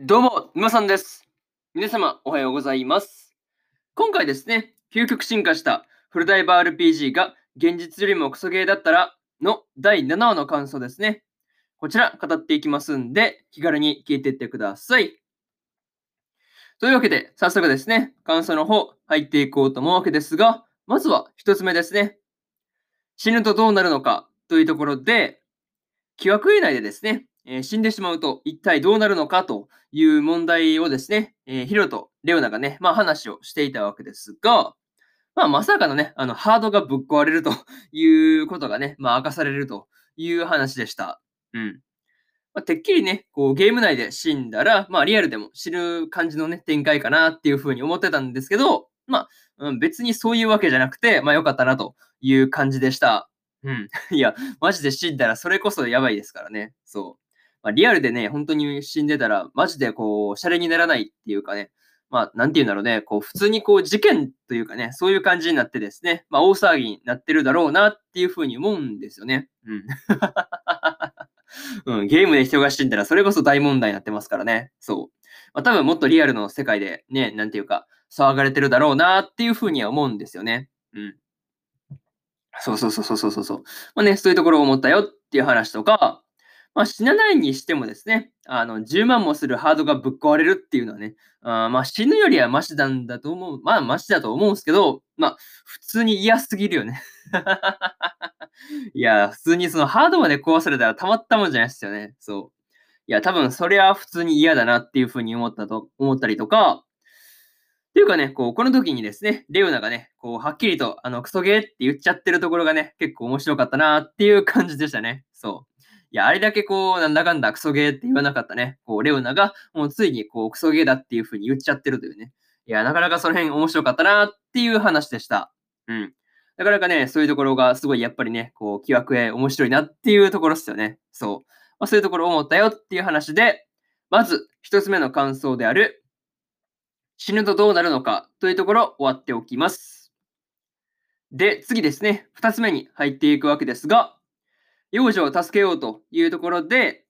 どうも、沼さんです。皆様、おはようございます。今回ですね、究極進化したフルダイバー RPG が現実よりもクソゲーだったらの第7話の感想ですね。こちら語っていきますんで、気軽に聞いていってください。というわけで、早速ですね、感想の方入っていこうと思うわけですが、まずは一つ目ですね。死ぬとどうなるのかというところで、疑惑以内でですね、えー死んでしまうと一体どうなるのかという問題をですね、えーヒロとレオナがね、まあ話をしていたわけですが、まあまさかのね、あのハードがぶっ壊れるということがね、まあ明かされるという話でした。うん。まあ、てっきりね、こうゲーム内で死んだら、まあリアルでも死ぬ感じのね、展開かなっていうふうに思ってたんですけど、まあ、うん、別にそういうわけじゃなくて、まあ良かったなという感じでした。うん。いや、マジで死んだらそれこそやばいですからね。そう。まあ、リアルでね、本当に死んでたら、マジでこう、シャレにならないっていうかね、まあ、なんて言うんだろうね、こう、普通にこう、事件というかね、そういう感じになってですね、まあ、大騒ぎになってるだろうなっていうふうに思うんですよね。うん。うん、ゲームで人が死んだら、それこそ大問題になってますからね。そう。まあ、多分もっとリアルの世界でね、なんていうか、騒がれてるだろうなっていうふうには思うんですよね。うん。そうそうそうそうそうそう。まあね、そういうところを思ったよっていう話とか、まあ、死なないにしてもですね、あの、10万もするハードがぶっ壊れるっていうのはね、あまあ、死ぬよりはマシなんだと思う。まあ、マシだと思うんですけど、まあ、普通に嫌すぎるよね。いや、普通にそのハードまで壊されたらたまったもんじゃないですよね。そう。いや、多分それは普通に嫌だなっていうふうに思ったと、思ったりとか、っていうかね、こう、この時にですね、レオナがね、こう、はっきりと、あの、クソゲーって言っちゃってるところがね、結構面白かったなっていう感じでしたね。そう。いや、あれだけこう、なんだかんだクソゲーって言わなかったね。こう、レオナが、もうついにこう、クソゲーだっていう風に言っちゃってるというね。いや、なかなかその辺面白かったなっていう話でした。うん。なかなかね、そういうところがすごいやっぱりね、こう、疑惑へ面白いなっていうところですよね。そう。まあ、そういうところ思ったよっていう話で、まず、一つ目の感想である、死ぬとどうなるのかというところ終わっておきます。で、次ですね、二つ目に入っていくわけですが、幼女を助けようというところで、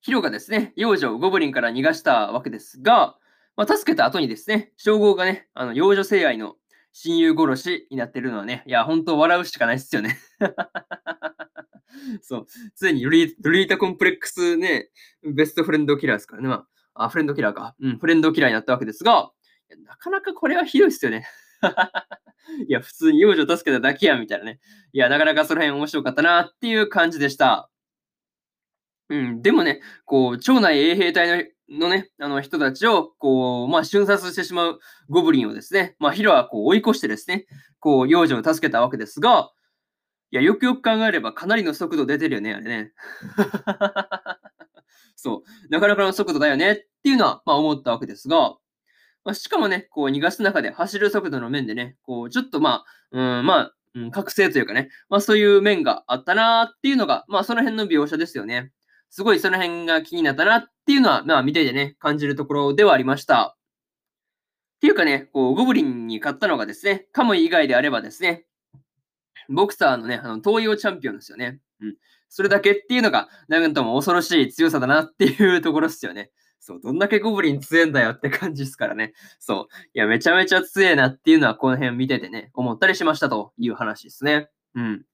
ヒロがですね、幼女をゴブリンから逃がしたわけですが、まあ、助けた後にですね、称号がね、あの幼女性愛の親友殺しになってるのはね、いや、本当笑うしかないっすよね。そう、ついにルリルリータコンプレックスね、ベストフレンドキラーですからね。まあ、あ、フレンドキラーか。うん、フレンドキラーになったわけですが、なかなかこれはひどいっすよね。いや、普通に幼女助けただけや、みたいなね。いや、なかなかその辺面白かったなっていう感じでした。うん、でもね、こう、町内衛兵隊ののね、あの人たちを、こう、まあ、瞬殺してしまうゴブリンをですね、まあ、ヒロはこう追い越してですね、こう、幼女を助けたわけですが、いや、よくよく考えればかなりの速度出てるよね、あれね。そう、なかなかの速度だよねっていうのは、まあ、思ったわけですが、まあ、しかもね、こう逃がす中で走る速度の面でね、こうちょっとまあ、うん、まあ、うん、覚醒というかね、まあそういう面があったなっていうのが、まあその辺の描写ですよね。すごいその辺が気になったなっていうのは、まあ見ていてね、感じるところではありました。っていうかね、こう、ゴブリンに勝ったのがですね、カムイ以外であればですね、ボクサーのね、あの東洋チャンピオンですよね。うん。それだけっていうのが、なんとも恐ろしい強さだなっていうところですよね。そう、どんだけゴブリン強えんだよって感じですからね。そう。いや、めちゃめちゃ強えなっていうのは、この辺見ててね、思ったりしましたという話ですね。うん。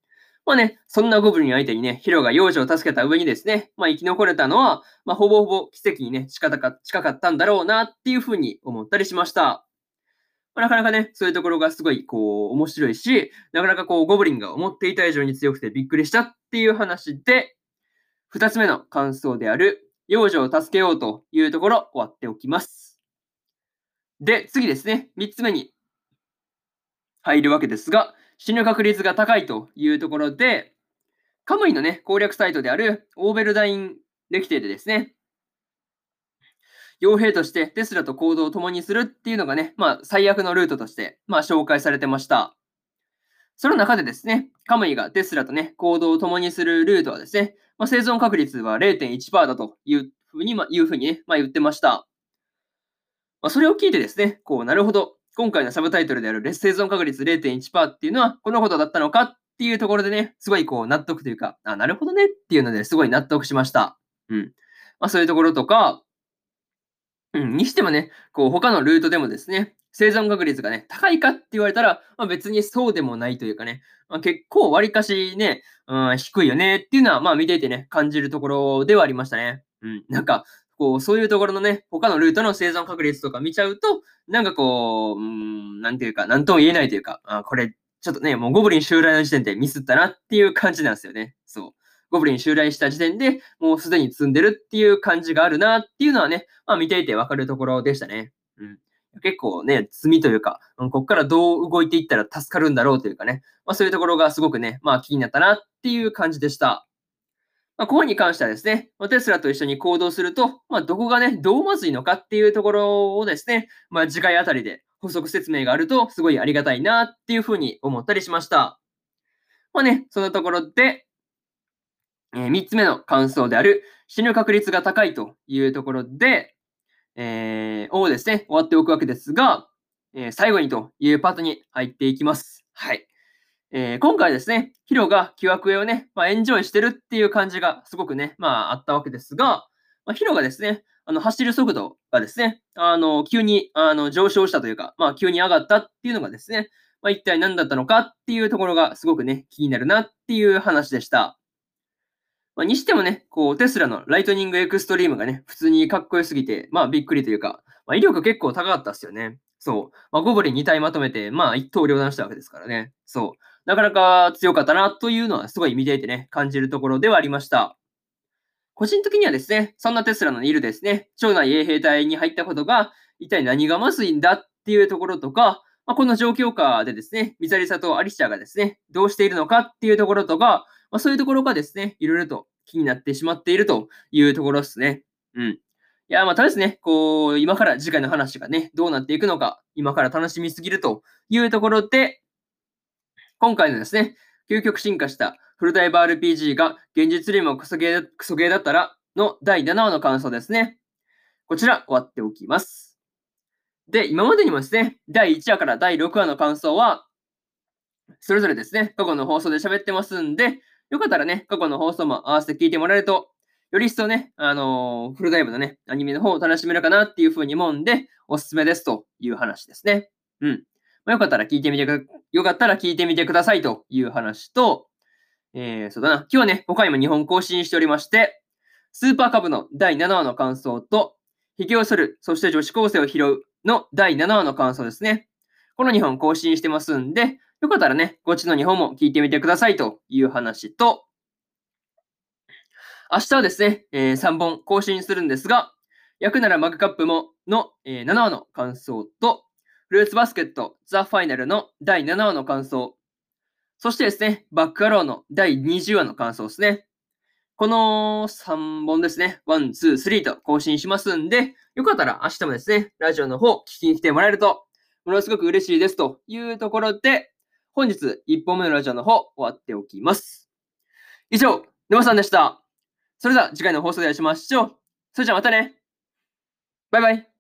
まあね、そんなゴブリン相手にね、ヒロが幼女を助けた上にですね、まあ生き残れたのは、まあほぼほぼ奇跡にね、近か近かったんだろうなっていうふうに思ったりしました。まあ、なかなかね、そういうところがすごい、こう、面白いし、なかなかこう、ゴブリンが思っていた以上に強くてびっくりしたっていう話で、二つ目の感想である、幼女を助けようというところ終わっておきます。で、次ですね、三つ目に入るわけですが、死ぬ確率が高いというところで、カムイのね、攻略サイトであるオーベルダインレキテでですね、傭兵としてテスラと行動を共にするっていうのがね、まあ最悪のルートとして、まあ紹介されてました。その中でですね、カムイがテスラとね、行動を共にするルートはですね、まあ、生存確率は0.1%だというふうに、まあ、いうふうにね、まあ、言ってました。まあ、それを聞いてですね、こう、なるほど、今回のサブタイトルである生存確率0.1%っていうのはこのことだったのかっていうところでね、すごいこう納得というか、あ、なるほどねっていうのですごい納得しました。うん。まあそういうところとか、うん、にしてもね、こう他のルートでもですね、生存確率がね、高いかって言われたら、まあ、別にそうでもないというかね、まあ、結構割かしね、うん、低いよねっていうのは、まあ見ていてね、感じるところではありましたね。うん、なんか、こう、そういうところのね、他のルートの生存確率とか見ちゃうと、なんかこう、うん、なんていうか、なんとも言えないというか、あこれ、ちょっとね、もうゴブリン襲来の時点でミスったなっていう感じなんですよね。そう。ゴブリン襲来した時点でもうすでに積んでるっていう感じがあるなっていうのはね、まあ見ていてわかるところでしたね。うん。結構ね、罪というか、ここからどう動いていったら助かるんだろうというかね、まあそういうところがすごくね、まあ気になったなっていう感じでした。まあ、ここに関してはですね、テスラと一緒に行動すると、まあ、どこがね、どうまずいのかっていうところをですね、まあ、次回あたりで補足説明があると、すごいありがたいなっていうふうに思ったりしました。まあね、そのところで、えー、3つ目の感想である、死ぬ確率が高いというところで、えー、をですね、終わっておくわけですが、えー、最後にというパートに入っていきます。はい。えー、今回ですね、ヒロが木枠絵をね、まあ、エンジョイしてるっていう感じがすごくね、まああったわけですが、まあ、ヒロがですね、あの走る速度がですね、あの急にあの上昇したというか、まあ急に上がったっていうのがですね、まあ、一体何だったのかっていうところがすごくね、気になるなっていう話でした。まあ、にしてもね、こうテスラのライトニングエクストリームがね、普通にかっこよすぎて、まあびっくりというか、まあ、威力結構高かったっすよね。そう。まあ、ゴブリン2体まとめて、まあ一刀両断したわけですからね。そう。なかなか強かったなというのはすごい見ていてね、感じるところではありました。個人的にはですね、そんなテスラのいるですね、町内衛兵隊に入ったことが、一体何がまずいんだっていうところとか、まあ、この状況下でですね、ミザリサとアリシャがですね、どうしているのかっていうところとか、まあ、そういうところがですね、いろいろと気になってしまっているというところですね。うん。いや、またですね、こう、今から次回の話がね、どうなっていくのか、今から楽しみすぎるというところで、今回のですね、究極進化したフルダイバー RPG が現実よりもクソゲークソゲーだったらの第7話の感想ですね。こちら終わっておきます。で、今までにもですね、第1話から第6話の感想は、それぞれですね、過去の放送で喋ってますんで、よかったらね、過去の放送も合わせて聞いてもらえると、より一層ね、あのー、フルダイブのね、アニメの方を楽しめるかなっていう風に思うんで、おすすめですという話ですね。うん。まあ、よかったら聞いてみてく、よかったら聞いてみてくださいという話と、えー、そうだな。今日はね、他にも日本更新しておりまして、スーパーカブの第7話の感想と、引き寄せる、そして女子高生を拾うの第7話の感想ですね。この2本更新してますんで、よかったらね、こっちの2本も聞いてみてくださいという話と、明日はですね、えー、3本更新するんですが、焼くならマグカップもの、えー、7話の感想と、フルーツバスケットザ・ファイナルの第7話の感想。そしてですね、バックアローの第20話の感想ですね。この3本ですね、1、2、3と更新しますんで、よかったら明日もですね、ラジオの方聞きに来てもらえると、ものすごく嬉しいですというところで、本日1本目のラジオの方終わっておきます。以上、沼さんでした。それでは次回の放送でお会いしましょう。それじゃあまたね。バイバイ。